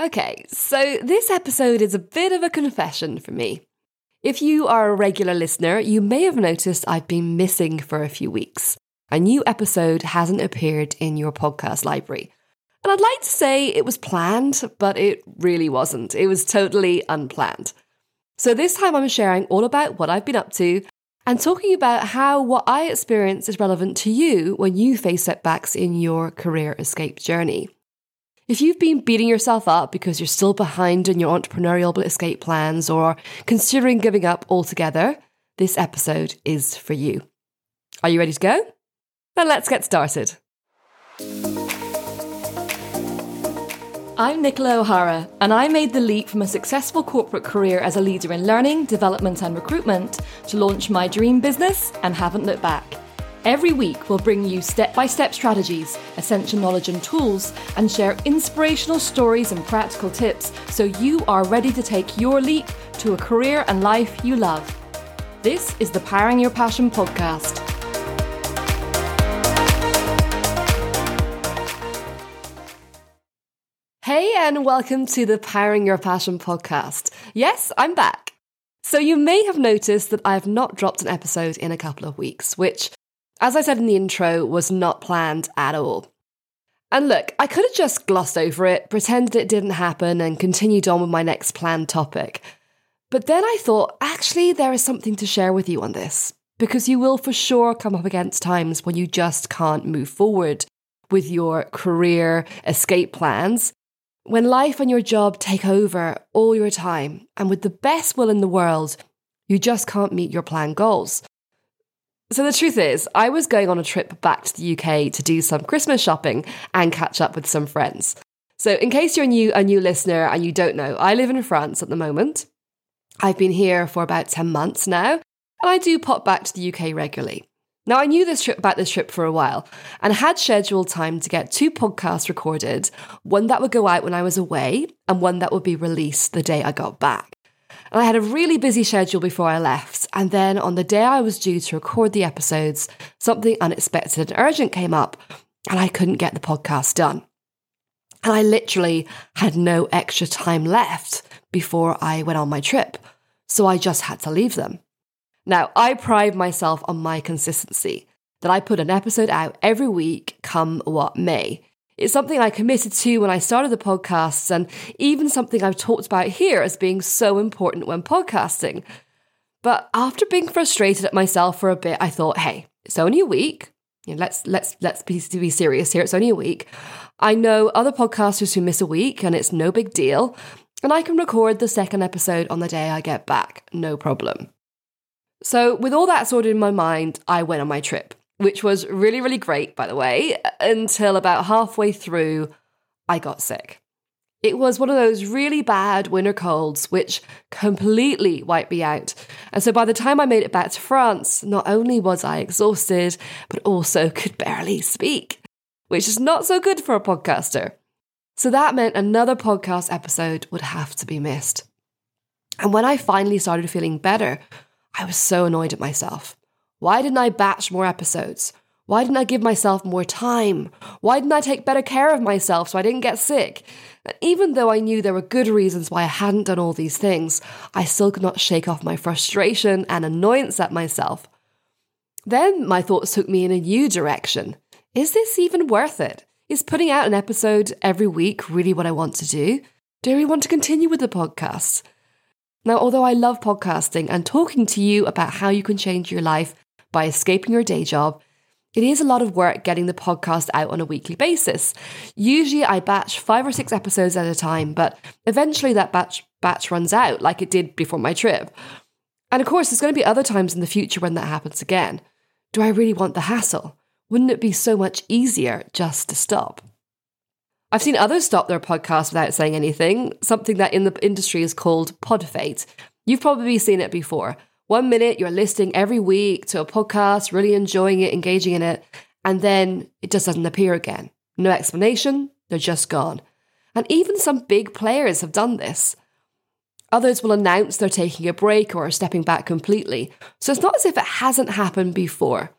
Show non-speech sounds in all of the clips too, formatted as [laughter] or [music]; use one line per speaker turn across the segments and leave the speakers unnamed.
Okay, so this episode is a bit of a confession for me. If you are a regular listener, you may have noticed I've been missing for a few weeks. A new episode hasn't appeared in your podcast library. And I'd like to say it was planned, but it really wasn't. It was totally unplanned. So this time I'm sharing all about what I've been up to and talking about how what I experience is relevant to you when you face setbacks in your career escape journey. If you've been beating yourself up because you're still behind in your entrepreneurial escape plans or considering giving up altogether, this episode is for you. Are you ready to go? Then let's get started. I'm Nicola O'Hara, and I made the leap from a successful corporate career as a leader in learning, development, and recruitment to launch my dream business and haven't looked back. Every week, we'll bring you step by step strategies, essential knowledge and tools, and share inspirational stories and practical tips so you are ready to take your leap to a career and life you love. This is the Powering Your Passion podcast. Hey, and welcome to the Powering Your Passion podcast. Yes, I'm back. So, you may have noticed that I have not dropped an episode in a couple of weeks, which as I said in the intro, was not planned at all. And look, I could have just glossed over it, pretended it didn't happen, and continued on with my next planned topic. But then I thought, actually, there is something to share with you on this, because you will for sure come up against times when you just can't move forward with your career escape plans. When life and your job take over all your time, and with the best will in the world, you just can't meet your planned goals. So the truth is, I was going on a trip back to the UK to do some Christmas shopping and catch up with some friends. So in case you're new a new listener and you don't know, I live in France at the moment. I've been here for about 10 months now, and I do pop back to the UK regularly. Now I knew this trip about this trip for a while and had scheduled time to get two podcasts recorded, one that would go out when I was away and one that would be released the day I got back. And I had a really busy schedule before I left. And then on the day I was due to record the episodes, something unexpected and urgent came up, and I couldn't get the podcast done. And I literally had no extra time left before I went on my trip. So I just had to leave them. Now, I pride myself on my consistency, that I put an episode out every week, come what may. It's something I committed to when I started the podcasts, and even something I've talked about here as being so important when podcasting. But after being frustrated at myself for a bit, I thought, hey, it's only a week. You know, let's let's let's be, be serious here. It's only a week. I know other podcasters who miss a week, and it's no big deal. And I can record the second episode on the day I get back, no problem. So, with all that sorted in my mind, I went on my trip which was really, really great, by the way, until about halfway through, I got sick. It was one of those really bad winter colds, which completely wiped me out. And so by the time I made it back to France, not only was I exhausted, but also could barely speak, which is not so good for a podcaster. So that meant another podcast episode would have to be missed. And when I finally started feeling better, I was so annoyed at myself. Why didn't I batch more episodes? Why didn't I give myself more time? Why didn't I take better care of myself so I didn't get sick? And even though I knew there were good reasons why I hadn't done all these things, I still could not shake off my frustration and annoyance at myself. Then my thoughts took me in a new direction. Is this even worth it? Is putting out an episode every week really what I want to do? Do I really want to continue with the podcast? Now, although I love podcasting and talking to you about how you can change your life by escaping your day job, it is a lot of work getting the podcast out on a weekly basis. Usually I batch five or six episodes at a time, but eventually that batch batch runs out like it did before my trip. And of course, there's going to be other times in the future when that happens again. Do I really want the hassle? Wouldn't it be so much easier just to stop? I've seen others stop their podcast without saying anything, something that in the industry is called pod fade. You've probably seen it before. One minute you're listening every week to a podcast, really enjoying it, engaging in it, and then it just doesn't appear again. No explanation, they're just gone. And even some big players have done this. Others will announce they're taking a break or are stepping back completely. So it's not as if it hasn't happened before.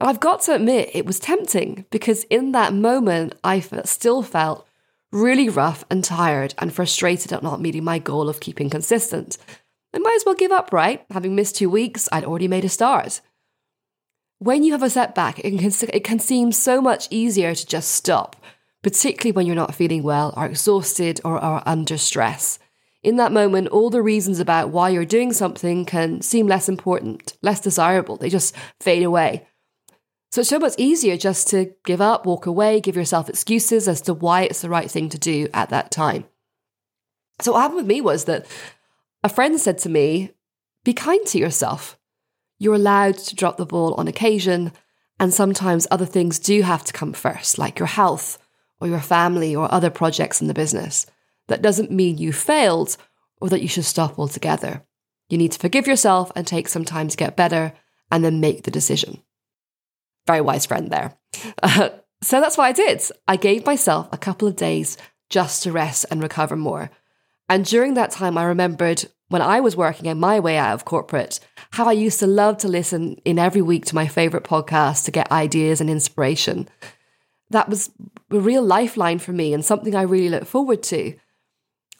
And I've got to admit, it was tempting because in that moment, I still felt really rough and tired and frustrated at not meeting my goal of keeping consistent. I might as well give up, right? Having missed two weeks, I'd already made a start. When you have a setback, it can, it can seem so much easier to just stop, particularly when you're not feeling well, are exhausted, or are under stress. In that moment, all the reasons about why you're doing something can seem less important, less desirable. They just fade away. So it's so much easier just to give up, walk away, give yourself excuses as to why it's the right thing to do at that time. So what happened with me was that a friend said to me, Be kind to yourself. You're allowed to drop the ball on occasion, and sometimes other things do have to come first, like your health or your family or other projects in the business. That doesn't mean you failed or that you should stop altogether. You need to forgive yourself and take some time to get better and then make the decision. Very wise friend there. [laughs] So that's what I did. I gave myself a couple of days just to rest and recover more. And during that time, I remembered when I was working in my way out of corporate, how I used to love to listen in every week to my favorite podcast to get ideas and inspiration. That was a real lifeline for me and something I really look forward to.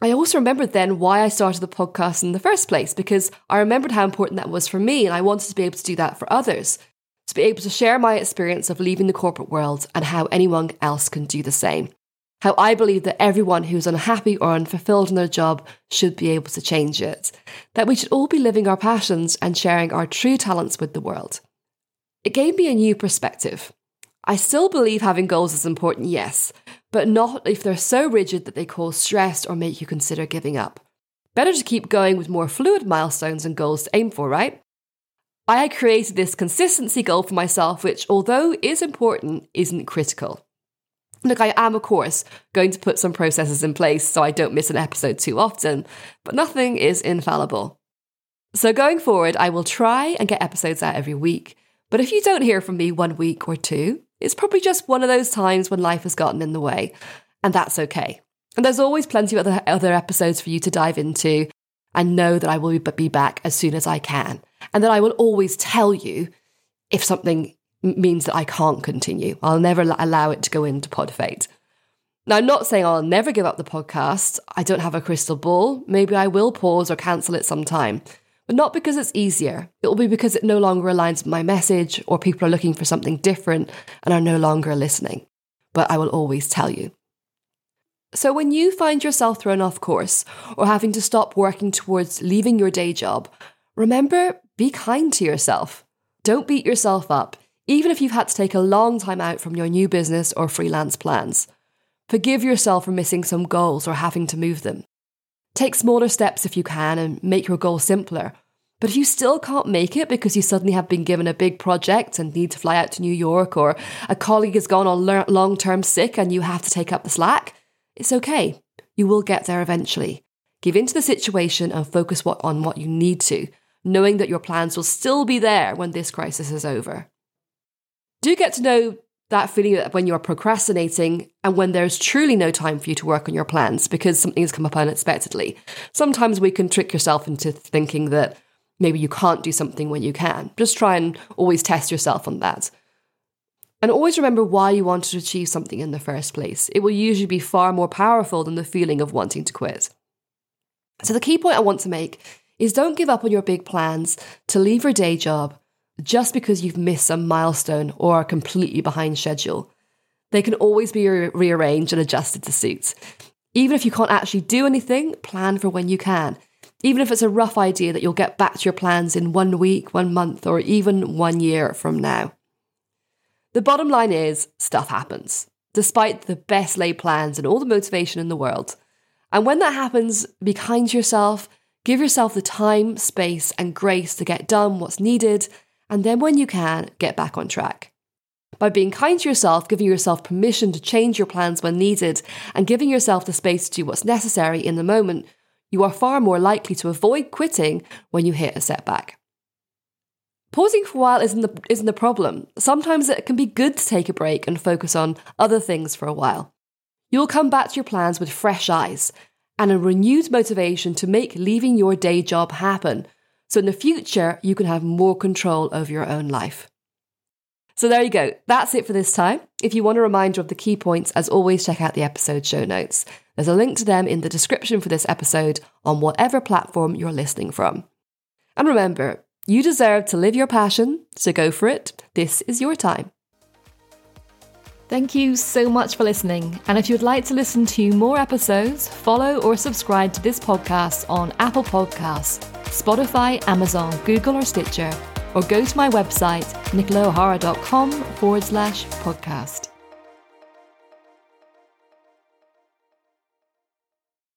I also remembered then why I started the podcast in the first place, because I remembered how important that was for me, and I wanted to be able to do that for others, to be able to share my experience of leaving the corporate world and how anyone else can do the same. How I believe that everyone who's unhappy or unfulfilled in their job should be able to change it. That we should all be living our passions and sharing our true talents with the world. It gave me a new perspective. I still believe having goals is important, yes, but not if they're so rigid that they cause stress or make you consider giving up. Better to keep going with more fluid milestones and goals to aim for, right? I created this consistency goal for myself, which, although is important, isn't critical. Look, I am, of course, going to put some processes in place so I don't miss an episode too often, but nothing is infallible. So going forward, I will try and get episodes out every week. But if you don't hear from me one week or two, it's probably just one of those times when life has gotten in the way, and that's okay. And there's always plenty of other, other episodes for you to dive into, and know that I will be back as soon as I can, and that I will always tell you if something means that I can't continue. I'll never allow it to go into pod fade. Now, I'm not saying I'll never give up the podcast. I don't have a crystal ball. Maybe I will pause or cancel it sometime but not because it's easier. It will be because it no longer aligns with my message or people are looking for something different and are no longer listening. But I will always tell you. So, when you find yourself thrown off course or having to stop working towards leaving your day job, remember be kind to yourself. Don't beat yourself up, even if you've had to take a long time out from your new business or freelance plans. Forgive yourself for missing some goals or having to move them. Take smaller steps if you can and make your goal simpler. But if you still can't make it because you suddenly have been given a big project and need to fly out to New York, or a colleague has gone on long term sick and you have to take up the slack, it's okay. You will get there eventually. Give into the situation and focus on what you need to, knowing that your plans will still be there when this crisis is over. Do get to know that feeling when you're procrastinating and when there's truly no time for you to work on your plans because something has come up unexpectedly. Sometimes we can trick yourself into thinking that maybe you can't do something when you can. Just try and always test yourself on that. And always remember why you wanted to achieve something in the first place. It will usually be far more powerful than the feeling of wanting to quit. So, the key point I want to make is don't give up on your big plans to leave your day job just because you've missed a milestone or are completely behind schedule. They can always be re- rearranged and adjusted to suit. Even if you can't actually do anything, plan for when you can. Even if it's a rough idea that you'll get back to your plans in one week, one month, or even one year from now. The bottom line is stuff happens, despite the best laid plans and all the motivation in the world. And when that happens, be kind to yourself, give yourself the time, space, and grace to get done what's needed and then when you can, get back on track. By being kind to yourself, giving yourself permission to change your plans when needed, and giving yourself the space to do what's necessary in the moment, you are far more likely to avoid quitting when you hit a setback. Pausing for a while isn't the, isn't the problem. Sometimes it can be good to take a break and focus on other things for a while. You'll come back to your plans with fresh eyes and a renewed motivation to make leaving your day job happen so in the future, you can have more control over your own life. So there you go. That's it for this time. If you want a reminder of the key points, as always, check out the episode show notes. There's a link to them in the description for this episode on whatever platform you're listening from. And remember, you deserve to live your passion, so go for it. This is your time.
Thank you so much for listening. And if you'd like to listen to more episodes, follow or subscribe to this podcast on Apple Podcasts, Spotify, Amazon, Google, or Stitcher or go to my website, nicolaohara.com forward slash podcast.